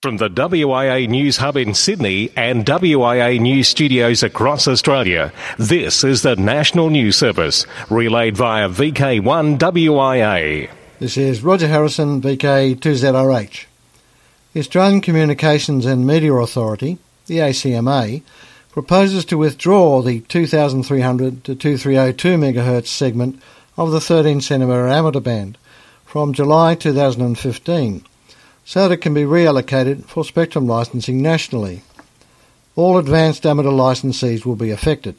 From the WIA News Hub in Sydney and WIA News Studios across Australia, this is the National News Service, relayed via VK1 WIA. This is Roger Harrison, VK2ZRH. The Australian Communications and Media Authority, the ACMA, proposes to withdraw the 2300 to 2302 MHz segment of the 13 cm amateur band from July 2015 so that can be reallocated for spectrum licensing nationally. All advanced amateur licensees will be affected.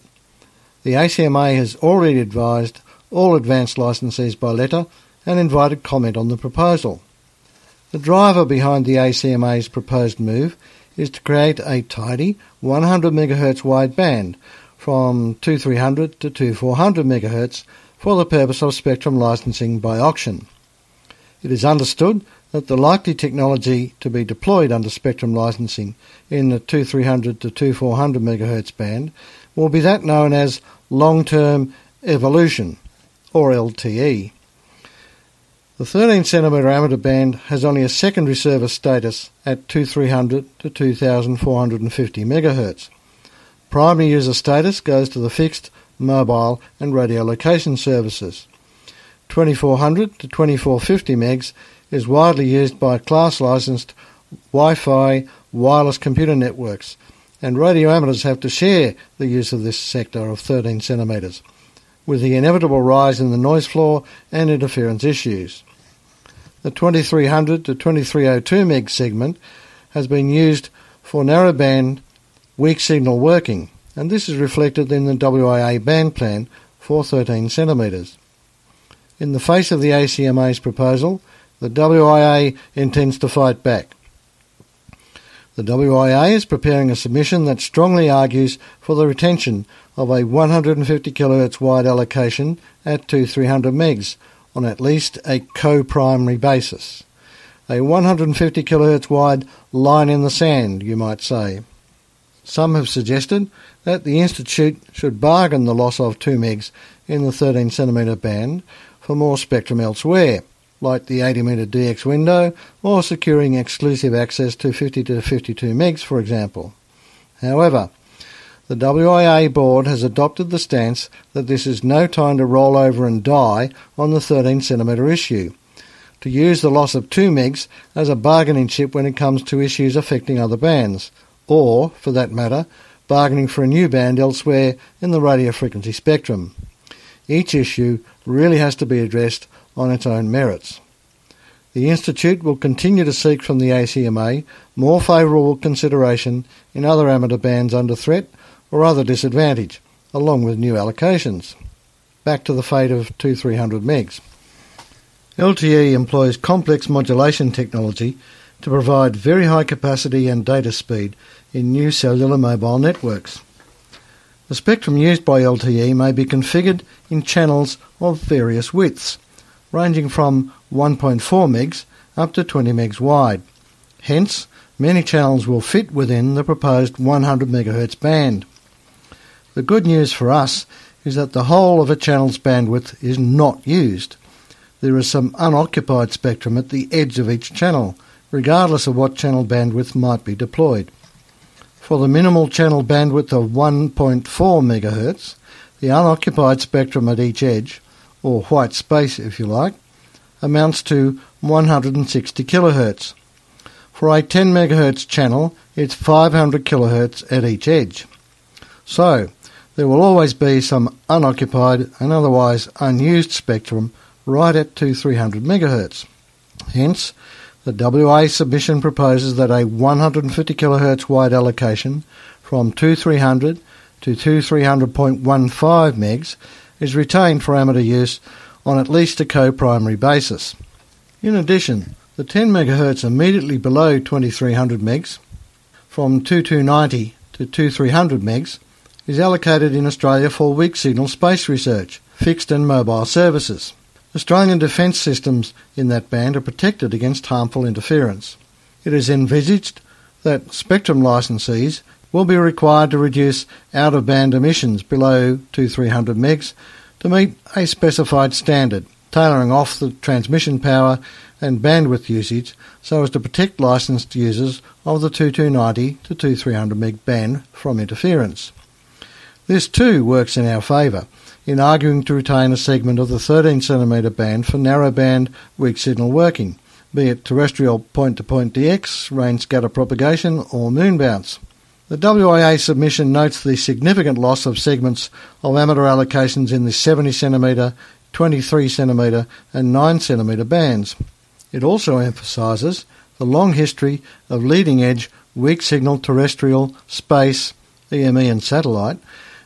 The ACMA has already advised all advanced licensees by letter and invited comment on the proposal. The driver behind the ACMA's proposed move is to create a tidy 100 MHz wide band from 2300 to 2400 MHz for the purpose of spectrum licensing by auction. It is understood that the likely technology to be deployed under spectrum licensing in the 2300 to 2400 MHz band will be that known as long-term evolution, or LTE. The 13 centimetre amateur band has only a secondary service status at 2300 to 2450 MHz. Primary user status goes to the fixed, mobile and radio location services. 2400 to 2450 megs is widely used by class licensed Wi-Fi wireless computer networks, and radio amateurs have to share the use of this sector of 13 centimetres, with the inevitable rise in the noise floor and interference issues. The 2300 to 2302 meg segment has been used for narrowband weak signal working, and this is reflected in the WIA band plan for 13 centimetres. In the face of the ACMA's proposal, the WIA intends to fight back. The WIA is preparing a submission that strongly argues for the retention of a 150 kHz wide allocation at 2300 megs on at least a co-primary basis. A 150 kHz wide line in the sand, you might say. Some have suggested that the Institute should bargain the loss of 2 megs in the 13 cm band for more spectrum elsewhere like the 80 metre DX window, or securing exclusive access to 50 to 52 megs, for example. However, the WIA board has adopted the stance that this is no time to roll over and die on the 13 centimetre issue, to use the loss of 2 megs as a bargaining chip when it comes to issues affecting other bands, or, for that matter, bargaining for a new band elsewhere in the radio frequency spectrum. Each issue really has to be addressed on its own merits. The Institute will continue to seek from the ACMA more favourable consideration in other amateur bands under threat or other disadvantage, along with new allocations. Back to the fate of 2300 megs. LTE employs complex modulation technology to provide very high capacity and data speed in new cellular mobile networks. The spectrum used by LTE may be configured in channels of various widths ranging from 1.4 megs up to 20 megs wide. Hence, many channels will fit within the proposed 100 MHz band. The good news for us is that the whole of a channel's bandwidth is not used. There is some unoccupied spectrum at the edge of each channel, regardless of what channel bandwidth might be deployed. For the minimal channel bandwidth of 1.4 MHz, the unoccupied spectrum at each edge or white space if you like, amounts to 160 kHz. For a 10 MHz channel, it's 500 kHz at each edge. So, there will always be some unoccupied and otherwise unused spectrum right at 2300 MHz. Hence, the WIA submission proposes that a 150 kHz wide allocation from 2300 to 2300.15 megs is retained for amateur use on at least a co-primary basis. In addition, the 10 MHz immediately below 2300 megs, from 2290 to 2300 megs, is allocated in Australia for weak signal space research, fixed and mobile services. Australian defence systems in that band are protected against harmful interference. It is envisaged that spectrum licensees will be required to reduce out-of-band emissions below 2300 megs to meet a specified standard, tailoring off the transmission power and bandwidth usage so as to protect licensed users of the 2290 to 2300 meg band from interference. This too works in our favour in arguing to retain a segment of the 13 cm band for narrowband weak signal working, be it terrestrial point-to-point DX, rain scatter propagation or moon bounce. The WIA submission notes the significant loss of segments of amateur allocations in the 70 cm, 23 cm and 9 cm bands. It also emphasises the long history of leading edge weak signal terrestrial, space, EME and satellite,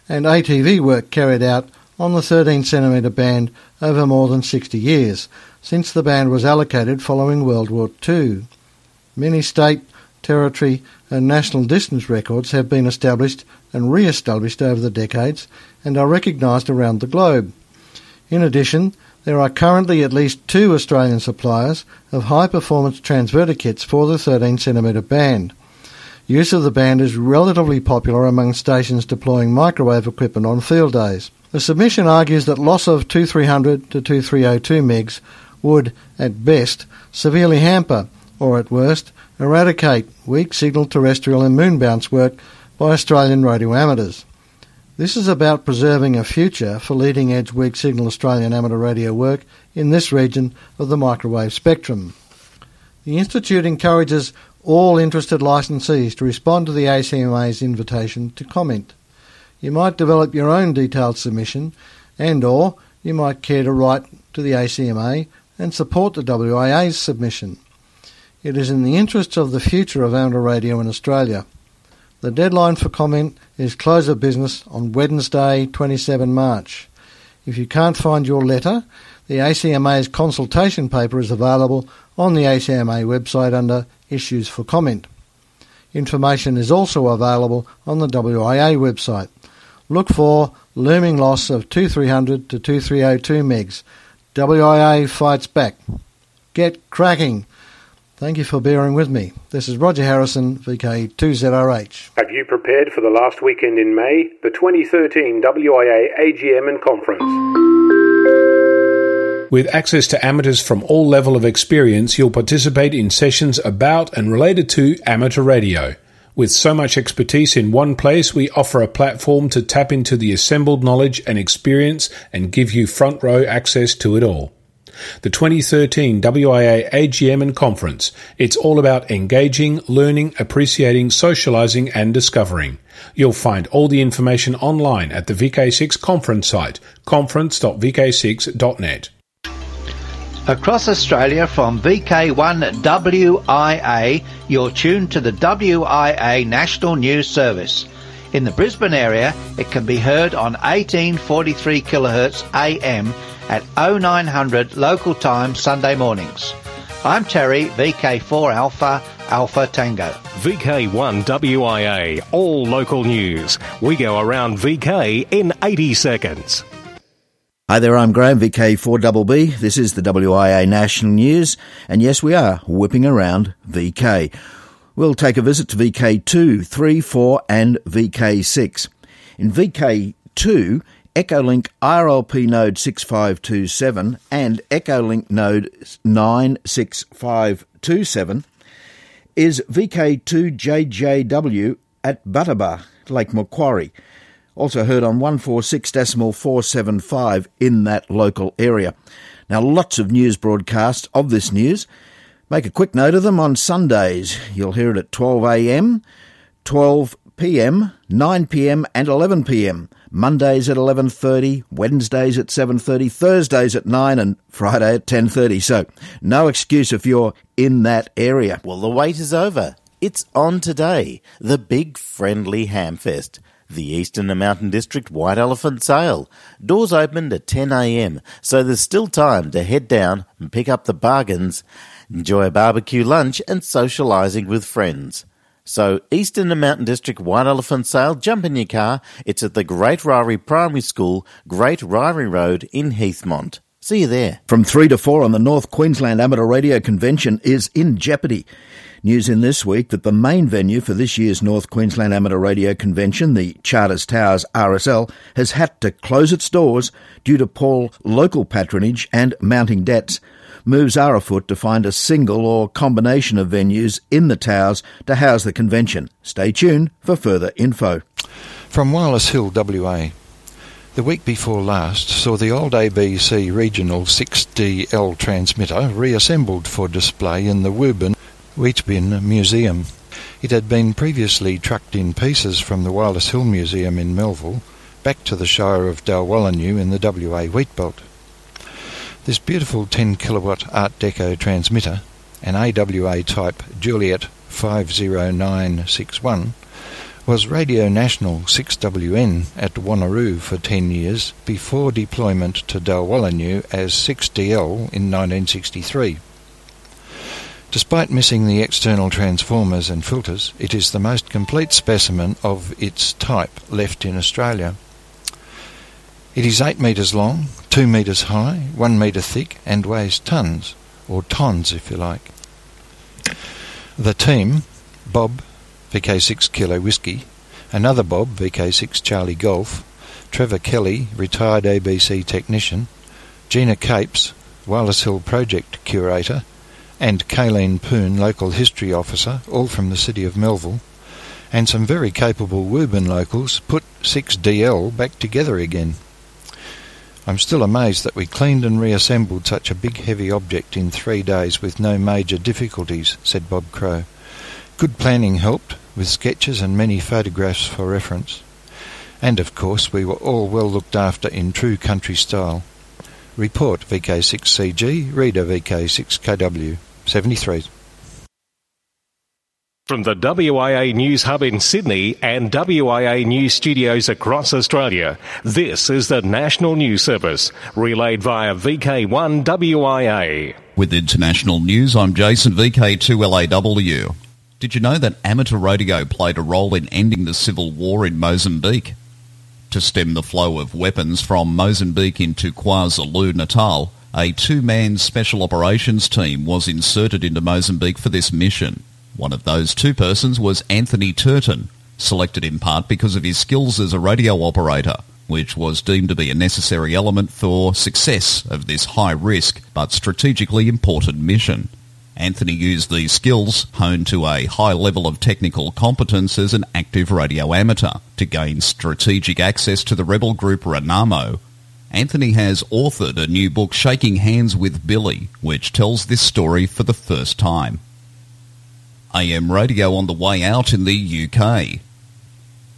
and ATV work carried out on the 13 cm band over more than 60 years, since the band was allocated following World War II. Many state, territory and national distance records have been established and re-established over the decades and are recognised around the globe. In addition, there are currently at least two Australian suppliers of high-performance transverter kits for the 13cm band. Use of the band is relatively popular among stations deploying microwave equipment on field days. The submission argues that loss of 2300 to 2302 megs would, at best, severely hamper, or at worst, eradicate weak signal terrestrial and moon bounce work by Australian radio amateurs. This is about preserving a future for leading edge weak signal Australian amateur radio work in this region of the microwave spectrum. The Institute encourages all interested licensees to respond to the ACMA's invitation to comment. You might develop your own detailed submission and or you might care to write to the ACMA and support the WIA's submission. It is in the interests of the future of amateur radio in Australia. The deadline for comment is close of business on Wednesday, 27 March. If you can't find your letter, the ACMA's consultation paper is available on the ACMA website under Issues for Comment. Information is also available on the WIA website. Look for looming loss of 2300 to 2302 megs. WIA fights back. Get cracking. Thank you for bearing with me. This is Roger Harrison, VK2ZRH. Have you prepared for the last weekend in May, the 2013 WIA AGM and Conference? With access to amateurs from all level of experience, you'll participate in sessions about and related to amateur radio. With so much expertise in one place, we offer a platform to tap into the assembled knowledge and experience and give you front row access to it all. The 2013 WIA AGM and Conference. It's all about engaging, learning, appreciating, socializing, and discovering. You'll find all the information online at the VK6 conference site, conference.vk6.net. Across Australia from VK1WIA, you're tuned to the WIA National News Service. In the Brisbane area, it can be heard on 1843 kHz AM at 0900 local time Sunday mornings. I'm Terry, VK4 Alpha, Alpha Tango. VK1 WIA, all local news. We go around VK in 80 seconds. Hi there, I'm Graham, VK4BB. This is the WIA National News, and yes, we are whipping around VK. We'll take a visit to VK2, 3, 4, and VK6. In VK2, Echolink RLP node 6527 and Echolink node 96527 is VK2JJW at Buttaba, Lake Macquarie. Also heard on 146.475 in that local area. Now, lots of news broadcasts of this news. Make a quick note of them on Sundays. You'll hear it at 12am, 12pm, 9pm, and 11pm. Mondays at 11:30, Wednesdays at 7:30, Thursdays at 9 and Friday at 10:30. So, no excuse if you're in that area. Well, the wait is over. It's on today. The big friendly Hamfest. The Eastern Mountain District White Elephant Sale. Doors opened at 10 a.m., so there's still time to head down and pick up the bargains, enjoy a barbecue lunch and socialising with friends. So, Eastern Mountain District White Elephant Sale, jump in your car. It's at the Great Ryrie Primary School, Great Ryrie Road in Heathmont. See you there. From 3 to 4 on the North Queensland Amateur Radio Convention is in jeopardy. News in this week that the main venue for this year's North Queensland Amateur Radio Convention, the Charters Towers RSL, has had to close its doors due to poor local patronage and mounting debts. moves are afoot to find a single or combination of venues in the towers to house the convention. Stay tuned for further info. From Wireless Hill, WA. The week before last saw the old ABC regional 6DL transmitter reassembled for display in the Wubin Wheatbin Museum. It had been previously trucked in pieces from the Wireless Hill Museum in Melville back to the Shire of Dalwallinu in the WA Wheatbelt. This beautiful 10 kilowatt Art Deco transmitter, an AWA type Juliet 50961, was Radio National 6WN at Wanneroo for 10 years before deployment to Dalwallinu as 6DL in 1963. Despite missing the external transformers and filters, it is the most complete specimen of its type left in Australia. It is 8 metres long, 2 metres high, 1 metre thick, and weighs tons, or tons if you like. The team Bob, VK6 Kilo Whiskey, another Bob, VK6 Charlie Golf, Trevor Kelly, retired ABC technician, Gina Capes, Wireless Hill project curator, and Kayleen Poon, local history officer, all from the city of Melville, and some very capable Wubin locals put 6DL back together again. I'm still amazed that we cleaned and reassembled such a big heavy object in three days with no major difficulties, said Bob Crow. Good planning helped, with sketches and many photographs for reference. And of course we were all well looked after in true country style. Report VK6CG, reader VK6KW, 73. From the WIA News Hub in Sydney and WIA News Studios across Australia, this is the National News Service, relayed via VK1 WIA. With international news, I'm Jason VK2LAW. Did you know that amateur radio played a role in ending the civil war in Mozambique? To stem the flow of weapons from Mozambique into KwaZulu-Natal, a two-man special operations team was inserted into Mozambique for this mission. One of those two persons was Anthony Turton, selected in part because of his skills as a radio operator, which was deemed to be a necessary element for success of this high-risk but strategically important mission. Anthony used these skills, honed to a high level of technical competence as an active radio amateur, to gain strategic access to the rebel group Renamo. Anthony has authored a new book, Shaking Hands with Billy, which tells this story for the first time. AM radio on the way out in the UK.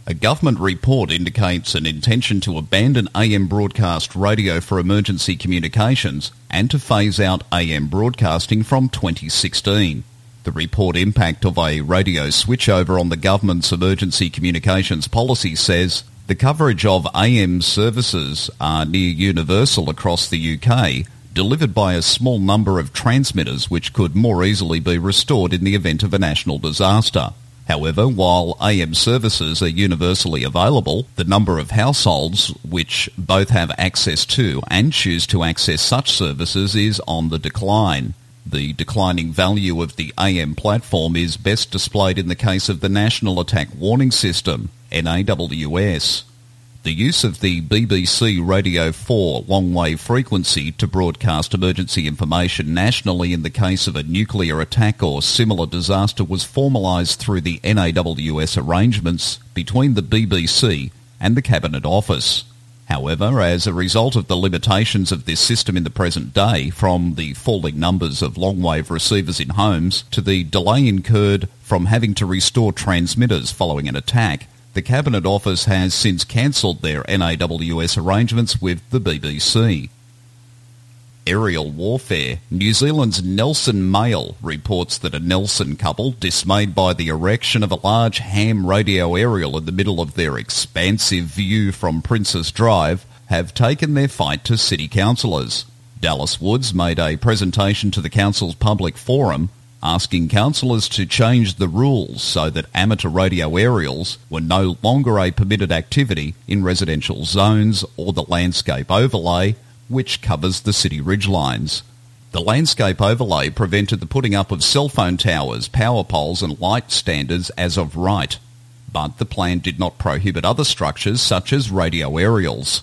A government report indicates an intention to abandon AM broadcast radio for emergency communications and to phase out AM broadcasting from 2016. The report impact of a radio switchover on the government's emergency communications policy says the coverage of AM services are near universal across the UK delivered by a small number of transmitters which could more easily be restored in the event of a national disaster. However, while AM services are universally available, the number of households which both have access to and choose to access such services is on the decline. The declining value of the AM platform is best displayed in the case of the National Attack Warning System, NAWS. The use of the BBC Radio 4 long-wave frequency to broadcast emergency information nationally in the case of a nuclear attack or similar disaster was formalised through the NAWS arrangements between the BBC and the Cabinet Office. However, as a result of the limitations of this system in the present day, from the falling numbers of long-wave receivers in homes to the delay incurred from having to restore transmitters following an attack, the Cabinet Office has since cancelled their NAWS arrangements with the BBC. Aerial warfare. New Zealand's Nelson Mail reports that a Nelson couple, dismayed by the erection of a large ham radio aerial in the middle of their expansive view from Princess Drive, have taken their fight to city councillors. Dallas Woods made a presentation to the council's public forum asking councillors to change the rules so that amateur radio aerials were no longer a permitted activity in residential zones or the landscape overlay, which covers the city ridgelines. The landscape overlay prevented the putting up of cell phone towers, power poles and light standards as of right, but the plan did not prohibit other structures such as radio aerials.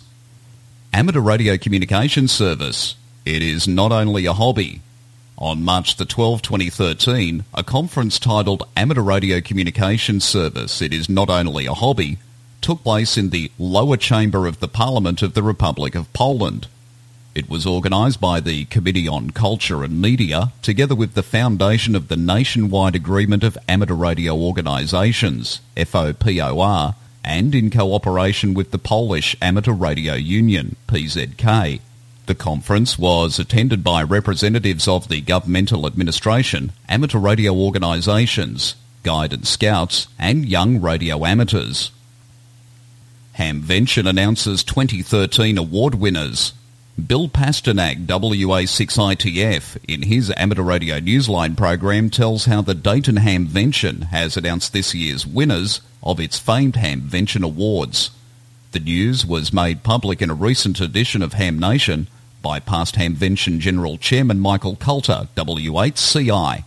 Amateur Radio Communication Service. It is not only a hobby, On March the 12, 2013, a conference titled Amateur Radio Communication Service, It Is Not Only a Hobby, took place in the lower chamber of the Parliament of the Republic of Poland. It was organised by the Committee on Culture and Media, together with the foundation of the Nationwide Agreement of Amateur Radio Organisations, FOPOR, and in cooperation with the Polish Amateur Radio Union, PZK. The conference was attended by representatives of the governmental administration, amateur radio organisations, guide and scouts, and young radio amateurs. Hamvention announces 2013 award winners. Bill Pasternak, WA6ITF, in his Amateur Radio Newsline program tells how the Dayton Hamvention has announced this year's winners of its famed Hamvention Awards. The news was made public in a recent edition of Ham Nation by past Hamvention General Chairman Michael Kalter, W8CI.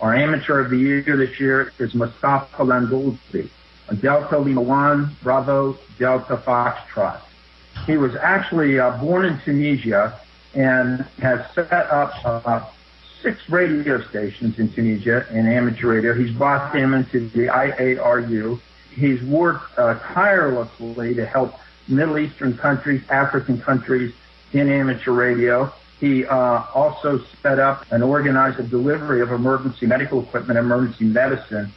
Our Amateur of the Year this year is Mustafa Landoulsi, a Delta Lima 1 Bravo Delta Foxtrot. He was actually uh, born in Tunisia and has set up uh, six radio stations in Tunisia in amateur radio. He's brought them into the IARU. He's worked uh, tirelessly to help Middle Eastern countries, African countries in amateur radio. He uh, also set up and organized a delivery of emergency medical equipment, emergency medicine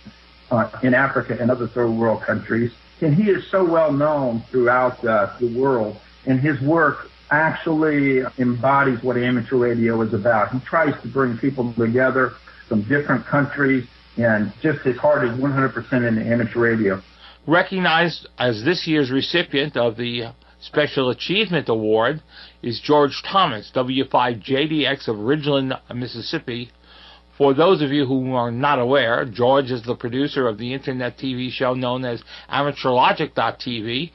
uh, in Africa and other third world countries. And he is so well known throughout uh, the world, and his work actually embodies what amateur radio is about. He tries to bring people together from different countries, and just his heart is 100% in amateur radio. Recognized as this year's recipient of the Special Achievement Award is George Thomas, W5JDX of Ridgeland, Mississippi, for those of you who are not aware, George is the producer of the internet TV show known as AmateurLogic.tv.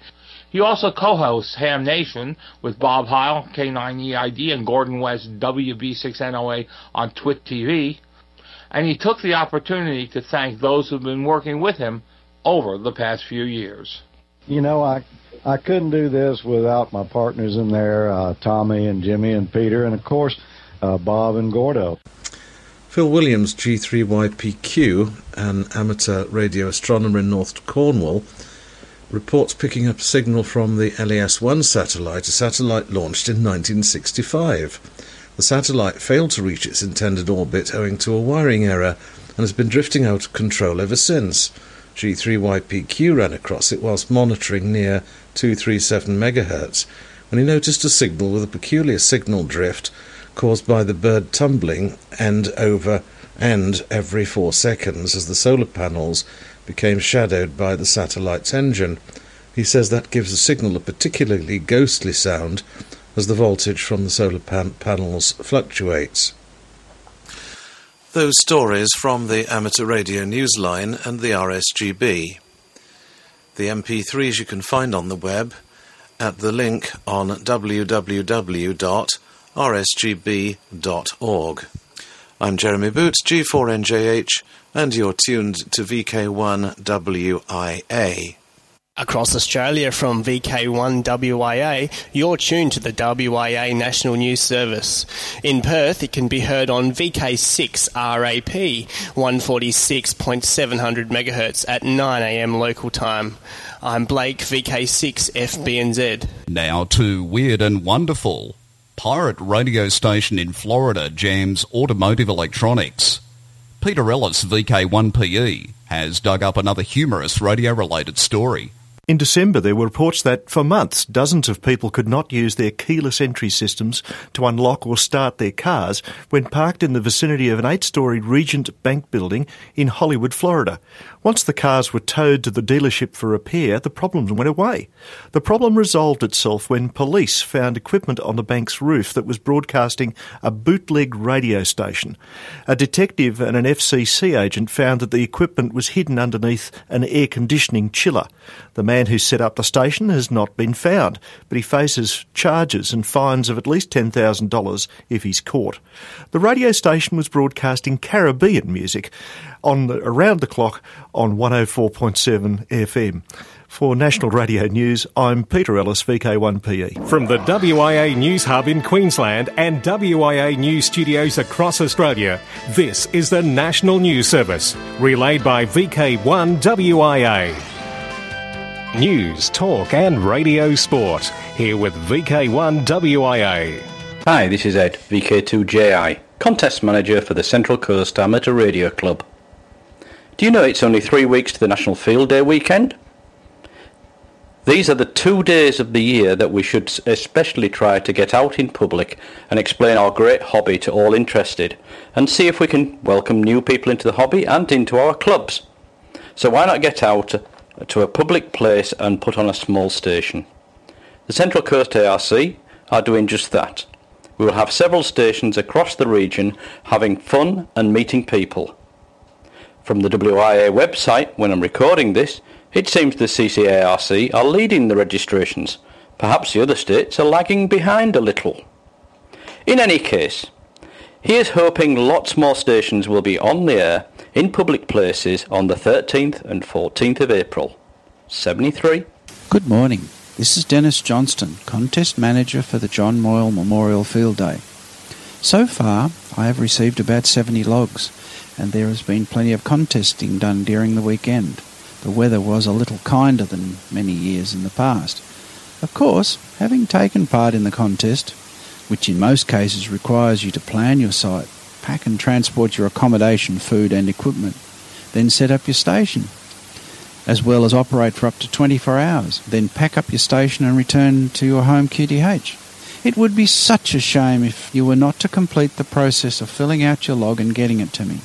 He also co-hosts Ham Nation with Bob Heil, K9EID, and Gordon West, WB6NOA on Twit TV. And he took the opportunity to thank those who've been working with him over the past few years. You know, I I couldn't do this without my partners in there, uh, Tommy and Jimmy and Peter, and of course, uh, Bob and Gordo. Phil Williams, G3YPQ, an amateur radio astronomer in North Cornwall, reports picking up a signal from the LES 1 satellite, a satellite launched in 1965. The satellite failed to reach its intended orbit owing to a wiring error and has been drifting out of control ever since. G3YPQ ran across it whilst monitoring near 237 MHz when he noticed a signal with a peculiar signal drift caused by the bird tumbling and over and every four seconds as the solar panels became shadowed by the satellite's engine. He says that gives the signal a particularly ghostly sound as the voltage from the solar pan- panels fluctuates. Those stories from the Amateur Radio Newsline and the RSGB. The MP3s you can find on the web at the link on www.rsgb.org. I'm Jeremy Boots, G4NJH, and you're tuned to VK1WIA. Across Australia from VK1WIA, you're tuned to the WIA National News Service. In Perth, it can be heard on VK6RAP, 146.700 MHz at 9am local time. I'm Blake, VK6FBNZ. Now to Weird and Wonderful pirate radio station in Florida jams automotive electronics. Peter Ellis, VK1PE, has dug up another humorous radio related story. In December, there were reports that for months, dozens of people could not use their keyless entry systems to unlock or start their cars when parked in the vicinity of an eight story Regent Bank building in Hollywood, Florida. Once the cars were towed to the dealership for repair, the problems went away. The problem resolved itself when police found equipment on the bank's roof that was broadcasting a bootleg radio station. A detective and an FCC agent found that the equipment was hidden underneath an air conditioning chiller. The man who set up the station has not been found, but he faces charges and fines of at least $10,000 if he's caught. The radio station was broadcasting Caribbean music on the, around the clock on 104.7 FM. For National Radio News, I'm Peter Ellis, VK1PE. From the WIA News Hub in Queensland and WIA News studios across Australia, this is the National News Service, relayed by VK1WIA. News, talk, and radio sport. Here with VK1WIA. Hi, this is Ed, VK2JI, contest manager for the Central Coast Amateur Radio Club. Do you know it's only three weeks to the National Field Day weekend? These are the two days of the year that we should especially try to get out in public and explain our great hobby to all interested and see if we can welcome new people into the hobby and into our clubs. So why not get out to a public place and put on a small station? The Central Coast ARC are doing just that. We will have several stations across the region having fun and meeting people. From the WIA website, when I'm recording this, it seems the CCARC are leading the registrations. Perhaps the other states are lagging behind a little. In any case, here's hoping lots more stations will be on the air in public places on the 13th and 14th of April. 73. Good morning. This is Dennis Johnston, Contest Manager for the John Moyle Memorial Field Day. So far, I have received about 70 logs, and there has been plenty of contesting done during the weekend the weather was a little kinder than many years in the past. Of course, having taken part in the contest, which in most cases requires you to plan your site, pack and transport your accommodation, food and equipment, then set up your station, as well as operate for up to 24 hours, then pack up your station and return to your home QTH. It would be such a shame if you were not to complete the process of filling out your log and getting it to me.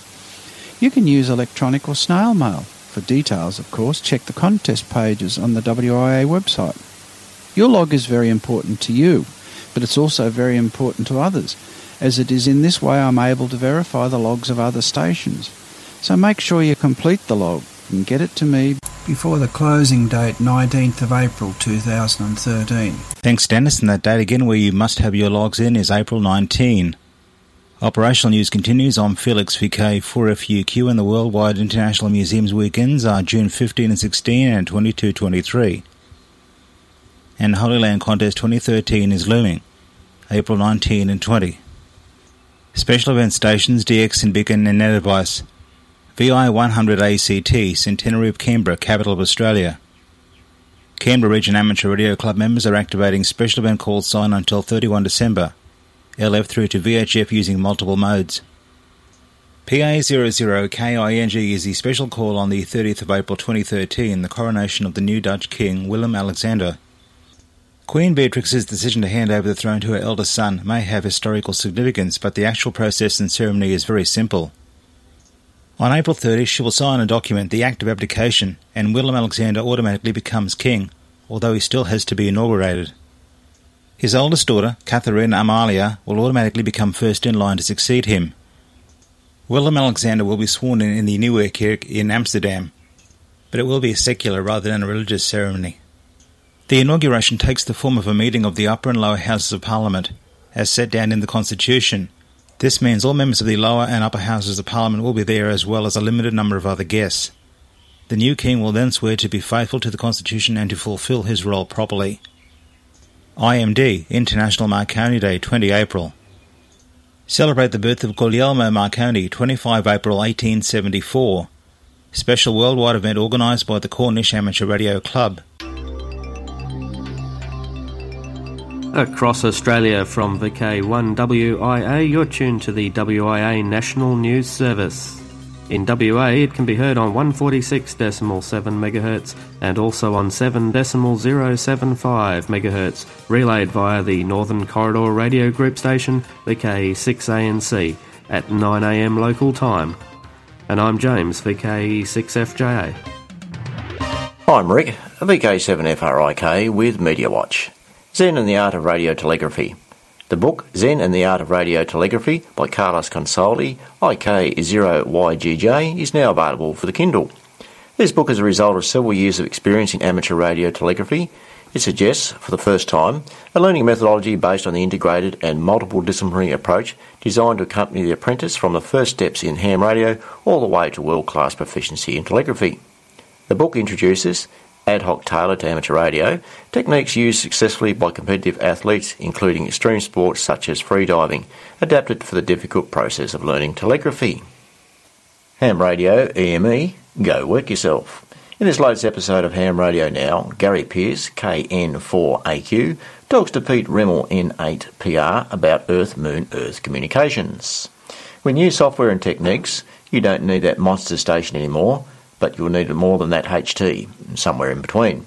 You can use electronic or snail mail. For details, of course, check the contest pages on the WIA website. Your log is very important to you, but it's also very important to others, as it is in this way I'm able to verify the logs of other stations. So make sure you complete the log and get it to me before the closing date 19th of April 2013. Thanks Dennis, and that date again where you must have your logs in is April 19. Operational news continues. I'm Felix VK 4FUQ and the Worldwide International Museums weekends are June 15 and 16 and 22 23. And Holy Land Contest 2013 is looming, April 19 and 20. Special event stations DX in Beacon and Net Advice. VI 100 ACT, Centenary of Canberra, capital of Australia. Canberra Region Amateur Radio Club members are activating special event call sign until 31 December. LF through to VHF using multiple modes. PA00KING is the special call on the 30th of April 2013, the coronation of the new Dutch King, Willem Alexander. Queen Beatrix's decision to hand over the throne to her eldest son may have historical significance, but the actual process and ceremony is very simple. On April 30, she will sign a document the act of abdication, and Willem Alexander automatically becomes king, although he still has to be inaugurated. His oldest daughter, Catherine Amalia, will automatically become first in line to succeed him. Willem Alexander will be sworn in in the Nieuwe Kerk in Amsterdam, but it will be a secular rather than a religious ceremony. The inauguration takes the form of a meeting of the upper and lower houses of Parliament, as set down in the Constitution. This means all members of the lower and upper houses of Parliament will be there as well as a limited number of other guests. The new king will then swear to be faithful to the Constitution and to fulfil his role properly. IMD, International Marconi Day, 20 April. Celebrate the birth of Guglielmo Marconi, 25 April 1874. Special worldwide event organised by the Cornish Amateur Radio Club. Across Australia from VK1WIA, you're tuned to the WIA National News Service. In WA, it can be heard on 146.7 MHz and also on 7.075 MHz, relayed via the Northern Corridor Radio Group station, the VK6ANC, at 9am local time. And I'm James, VK6FJA. I'm Rick, VK7FRIK with Media Watch. Zen and the Art of Radio Telegraphy. The book Zen and the Art of Radio Telegraphy by Carlos Consoli, IK0YGJ, is now available for the Kindle. This book is a result of several years of experience in amateur radio telegraphy. It suggests, for the first time, a learning methodology based on the integrated and multiple disciplinary approach designed to accompany the apprentice from the first steps in ham radio all the way to world class proficiency in telegraphy. The book introduces ad hoc tailored to amateur radio, techniques used successfully by competitive athletes, including extreme sports such as freediving, adapted for the difficult process of learning telegraphy. Ham Radio EME, go work yourself. In this latest episode of Ham Radio Now, Gary Pearce, KN4AQ, talks to Pete Rimmel, N8PR, about Earth Moon Earth communications. With new software and techniques, you don't need that monster station anymore, but you'll need more than that HT, somewhere in between.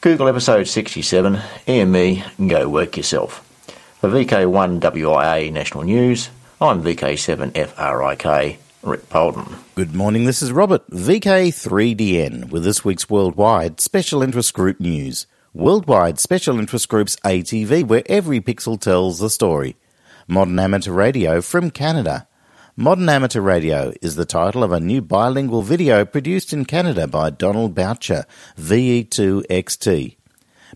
Google episode 67, EME, go work yourself. For VK1WIA National News, I'm VK7FRIK, Rick Polden. Good morning, this is Robert, VK3DN, with this week's Worldwide Special Interest Group News. Worldwide Special Interest Groups ATV, where every pixel tells the story. Modern Amateur Radio from Canada. Modern Amateur Radio is the title of a new bilingual video produced in Canada by Donald Boucher, VE2XT.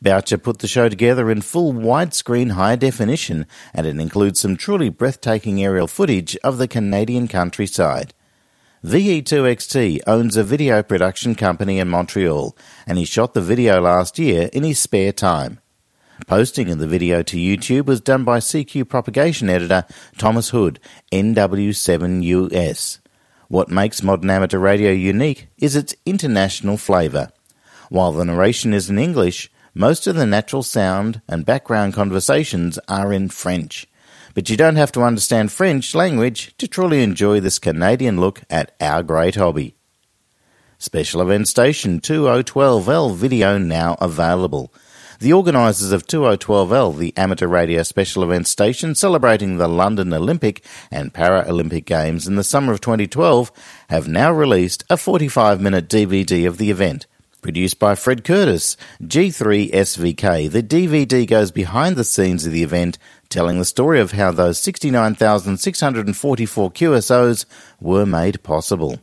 Boucher put the show together in full widescreen high definition, and it includes some truly breathtaking aerial footage of the Canadian countryside. VE2XT owns a video production company in Montreal, and he shot the video last year in his spare time. Posting of the video to YouTube was done by CQ propagation editor Thomas Hood, NW7US. What makes modern amateur radio unique is its international flavour. While the narration is in English, most of the natural sound and background conversations are in French. But you don't have to understand French language to truly enjoy this Canadian look at our great hobby. Special Event Station 2012L video now available. The organisers of 2012L, the amateur radio special event station celebrating the London Olympic and Paralympic Games in the summer of 2012, have now released a 45 minute DVD of the event. Produced by Fred Curtis, G3SVK, the DVD goes behind the scenes of the event, telling the story of how those 69,644 QSOs were made possible.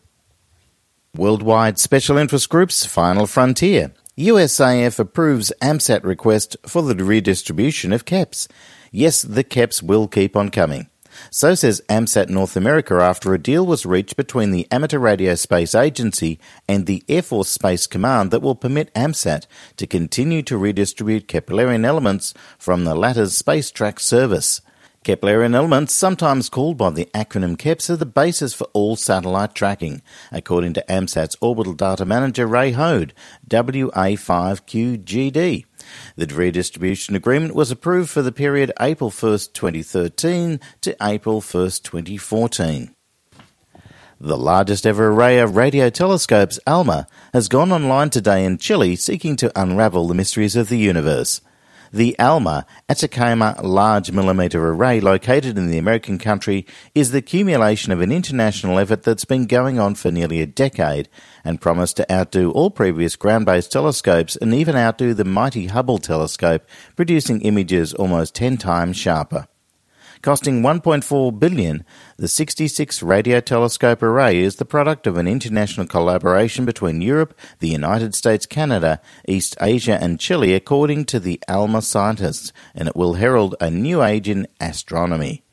Worldwide Special Interest Groups Final Frontier. USAF approves AMSAT request for the redistribution of keps. Yes, the keps will keep on coming. So says AMSAT North America after a deal was reached between the Amateur Radio Space Agency and the Air Force Space Command that will permit AMSAT to continue to redistribute Keplerian elements from the latter's space track service. Keplerian elements, sometimes called by the acronym KEPS, are the basis for all satellite tracking, according to AMSAT's Orbital Data Manager Ray Hoad, WA5QGD. The redistribution agreement was approved for the period April 1, 2013 to April 1, 2014. The largest ever array of radio telescopes, ALMA, has gone online today in Chile seeking to unravel the mysteries of the universe. The ALMA Atacama Large Millimeter Array, located in the American country, is the accumulation of an international effort that's been going on for nearly a decade and promised to outdo all previous ground based telescopes and even outdo the mighty Hubble telescope, producing images almost 10 times sharper. Costing 1.4 billion, the 66 radio telescope array is the product of an international collaboration between Europe, the United States, Canada, East Asia, and Chile, according to the ALMA scientists, and it will herald a new age in astronomy.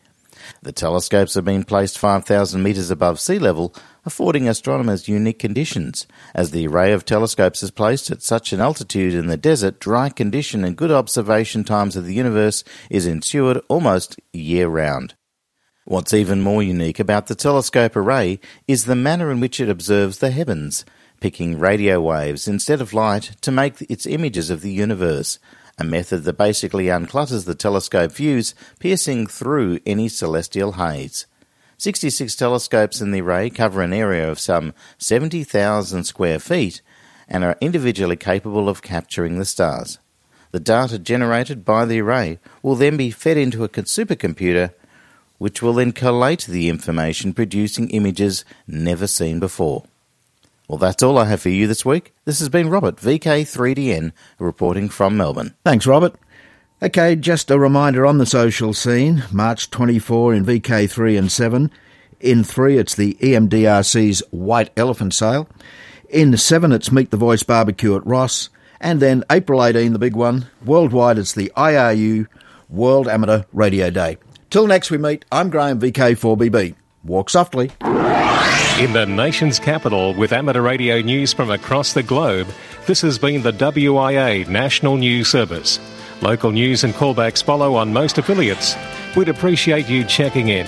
The telescopes have been placed 5,000 metres above sea level, affording astronomers unique conditions. As the array of telescopes is placed at such an altitude in the desert, dry condition and good observation times of the universe is ensured almost year round. What's even more unique about the telescope array is the manner in which it observes the heavens, picking radio waves instead of light to make its images of the universe, a method that basically unclutters the telescope views, piercing through any celestial haze. 66 telescopes in the array cover an area of some 70,000 square feet and are individually capable of capturing the stars. The data generated by the array will then be fed into a supercomputer, which will then collate the information, producing images never seen before. Well, that's all I have for you this week. This has been Robert, VK3DN, reporting from Melbourne. Thanks, Robert. Okay, just a reminder on the social scene, March 24 in VK3 and 7. In 3, it's the EMDRC's White Elephant Sale. In 7, it's Meet the Voice Barbecue at Ross. And then April 18, the big one. Worldwide, it's the IRU World Amateur Radio Day. Till next we meet, I'm Graham VK4BB. Walk softly. In the nation's capital, with amateur radio news from across the globe, this has been the WIA National News Service. Local news and callbacks follow on most affiliates. We'd appreciate you checking in.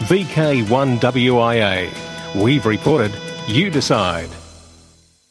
VK1WIA. We've reported, you decide.